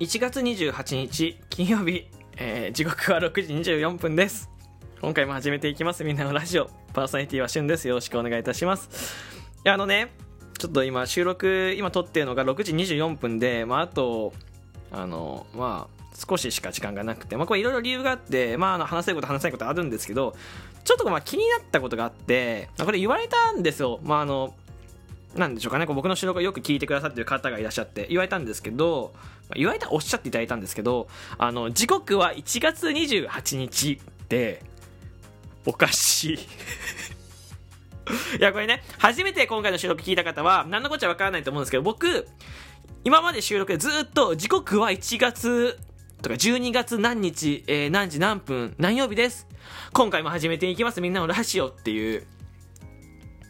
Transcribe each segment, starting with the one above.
1月28日金曜日、えー、時刻は6時24分です。今回も始めていきます。みんなのラジオ。パーソナリティはしゅんです。よろしくお願いいたします。いやあのねちょっと今収録今撮ってるのが6時24分でまああとあのまあ少ししか時間がなくて、まあ、これいろいろ理由があって、まあ、あの話せること話せないことあるんですけどちょっとまあ気になったことがあってこれ言われたんですよ、まあ、あのなんでしょうかね、こう僕の収録をよく聞いてくださってる方がいらっしゃって言われたんですけど、言われた、おっしゃっていただいたんですけど、あの、時刻は1月28日で、おかしい いや、これね、初めて今回の収録聞いた方は、何のこっちゃわからないと思うんですけど、僕、今まで収録でずっと、時刻は1月とか12月何日、えー、何時何分、何曜日です。今回も始めていきます。みんなのラジオっていう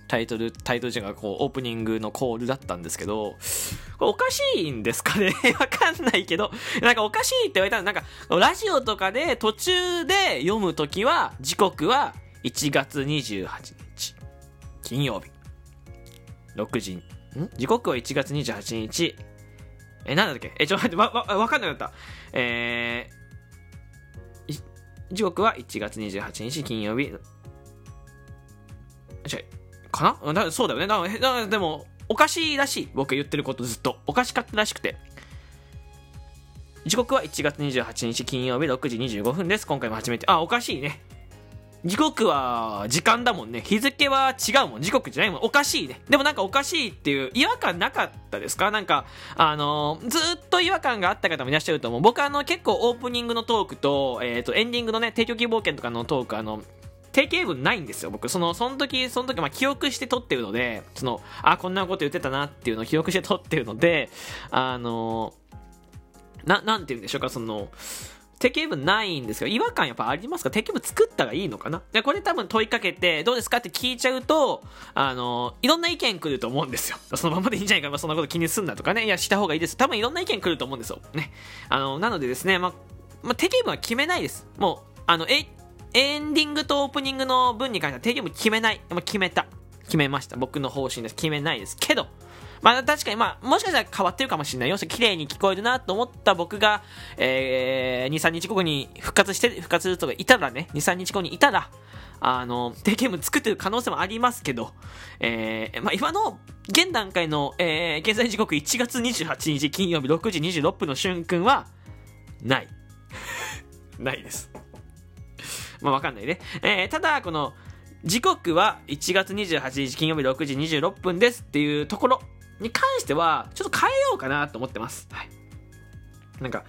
タイトル、タイトルじゃこう、オープニングのコールだったんですけど、これおかしいんですかね？わかんないけど、なんかおかしいって言われたら、なんか、ラジオとかで途中で読むときは、時刻は1月28日、金曜日、6時、ん？時刻は1月28日、え、なんだっけ？え、ちょっと待って、わ、わ、わかんなかった。えー、時刻は1月28日金曜日、違う、かな？だそうだよね。だだでもおかしいらしい。僕言ってることずっと。おかしかったらしくて。時刻は1月28日金曜日6時25分です。今回も始めて。あおかしいね。時刻は時間だもんね。日付は違うもん。時刻じゃないもん。おかしいね。でもなんかおかしいっていう違和感なかったですか？なんかあのー、ずっと違和感があった方もいらっしゃると思う。僕あの結構オープニングのトークと,、えー、とエンディングのね提供希望券とかのトークあの定型文ないんですよ、僕。その、その時、その時、まあ、記憶して撮ってるので、その、あ、こんなこと言ってたなっていうのを 記憶して撮ってるので、あの、な、なんて言うんでしょうか、その、定型文ないんですけど、違和感やっぱありますか？定型文作ったらいいのかな？で、これ多分問いかけて、どうですかって聞いちゃうと、あの、いろんな意見来ると思うんですよ。そのままでいいんじゃないか、まあ、そんなこと気にすんなとかね、いや、した方がいいです。多分いろんな意見来ると思うんですよ。ね。あの、なのでですね、まあ、まあ、定型文は決めないです。もう、あの、え、エンディングとオープニングの分に関しては提供も決めない。決めた。決めました。僕の方針です。決めないです。けど、まあ確かにまあ、もしかしたら変わってるかもしれない。要するに綺麗に聞こえるなと思った僕が、えー、2、3日後に復活して、復活する人がいたらね、2、3日後にいたら、あの、デゲーム作ってる可能性もありますけど、えー、まあ今の、現段階の、えー、現在時刻1月28日金曜日6時26分の瞬間は、ない。ないです。まあわかんないね。えー、ただ、この、時刻は1月28日金曜日6時26分ですっていうところに関しては、ちょっと変えようかなと思ってます。はい。なんか、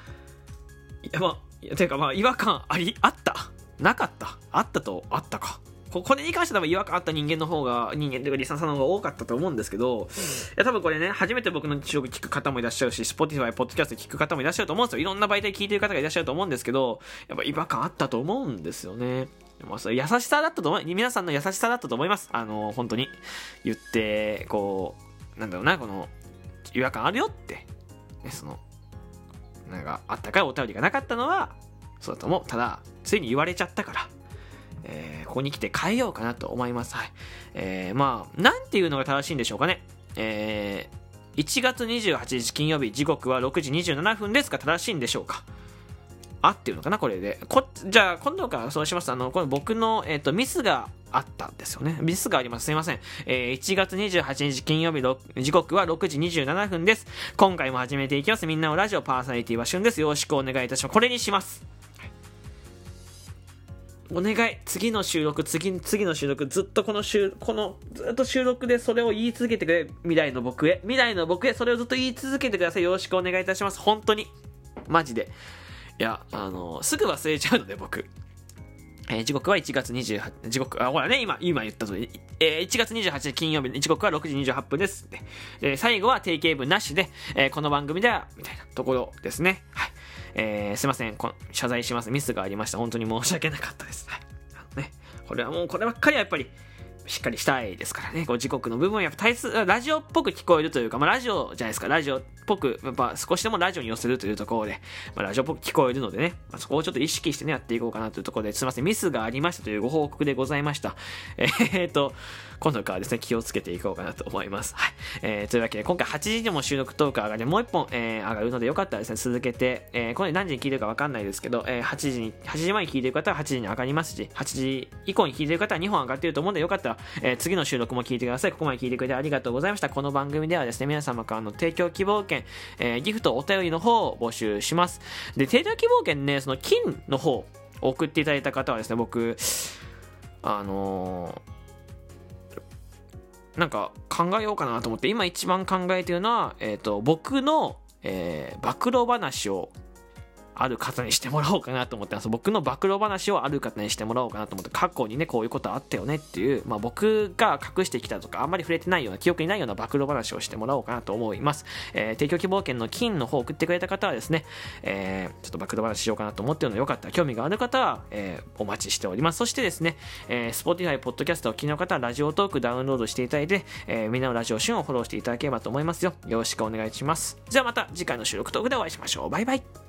いや、まあ、いや、ていうかまあ、違和感あり、あった？なかった？あったと、あったか？これに関しては多分違和感あった人間の方が、人間というかリサさんの方が多かったと思うんですけど、うん、いや多分これね、初めて僕の記憶聞く方もいらっしゃるし、Spotify、ポッドキャスト聞く方もいらっしゃると思うんですよ。いろんな媒体聞いてる方がいらっしゃると思うんですけど、やっぱ違和感あったと思うんですよね。まあ、それ優しさだったと思う、皆さんの優しさだったと思います。あの、本当に。言って、こう、なんだろうな、この、違和感あるよって、ね、その、なんか、あったかいお便りがなかったのは、そうだと思う。ただ、ついに言われちゃったから、えー、ここに来て変えようかなと思います。はい。えー、まあ、なんていうのが正しいんでしょうかね。えー、1月28日金曜日、時刻は6時27分ですが正しいんでしょうか合ってるのかなこれで。こ、じゃあ、今度からそうします。あの、これ僕の、えっ、ー、と、ミスがあったんですよね。ミスがあります。すいません。えー、1月28日金曜日、時刻は6時27分です。今回も始めていきます。みんなのラジオパーソナリティは旬です。よろしくお願いいたします。これにします。お願い。次の収録次次の収録ずっとこの収このずっと収録でそれを言い続けてくれ未来の僕へ。未来の僕へそれをずっと言い続けてください。よろしくお願いいたします。本当に。マジで。いやあのすぐ忘れちゃうので僕。えー、時刻は1月28、時刻、あ、ほらね、今、今言った通り、えー、1月28日金曜日、時刻は6時28分です。で、最後は定型文なしで、えー、この番組では、みたいなところですね。はい。えー、すいません謝罪します。ミスがありました。本当に申し訳なかったです。はい。ね、これはもう、こればっかりはやっぱり、しっかりしたいですからね。こう時刻の部分はやっぱ対数、ラジオっぽく聞こえるというか、まあラジオじゃないですか。ラジオっ、ぽく、やっぱ少しでもラジオに寄せるというところで、まあ、ラジオっぽく聞こえるのでね、まあ、そこをちょっと意識してね、やっていこうかなというところで、すいません、ミスがありましたというご報告でございました。えー、っと、今度からですね、気をつけていこうかなと思います。はい。えー、というわけで、今回8時にも収録トーク上がり、もう一本、えー、上がるので、よかったらですね、続けて、えー、これ何時に聞いてるかわかんないですけど、えー、8時に、8時前に聞いてる方は8時に上がりますし、8時以降に聞いてる方は2本上がってると思うんで、よかったら、えー、次の収録も聞いてください。ここまで聞いてくれてありがとうございました。この番組ではですね、皆様からの提供希望券、えー、ギフト、お便りの方を募集します。で、提供希望券ね、その金の方、送っていただいた方はですね、僕、あのーなんか考えようかなと思って、今一番考えてるのは、えっ、ー、と、僕の、えー、暴露話をある方にしてもらおうかなと思ってます。僕の暴露話をある方にしてもらおうかなと思って、過去にね、こういうことあったよねっていう、まあ僕が隠してきたとか、あんまり触れてないような、記憶にないような暴露話をしてもらおうかなと思います。えー、提供希望券の金の方を送ってくれた方はですね、えー、ちょっと暴露話しようかなと思ってるので、よかったら興味がある方は、えー、お待ちしております。そしてですね、えー、Spotify、Podcast を聞きの方は、ラジオトークダウンロードしていただいて、えー、みんなのラジオ旬をフォローしていただければと思いますよ。よろしくお願いします。じゃあまた次回の収録トークでお会いしましょう。バイバイ。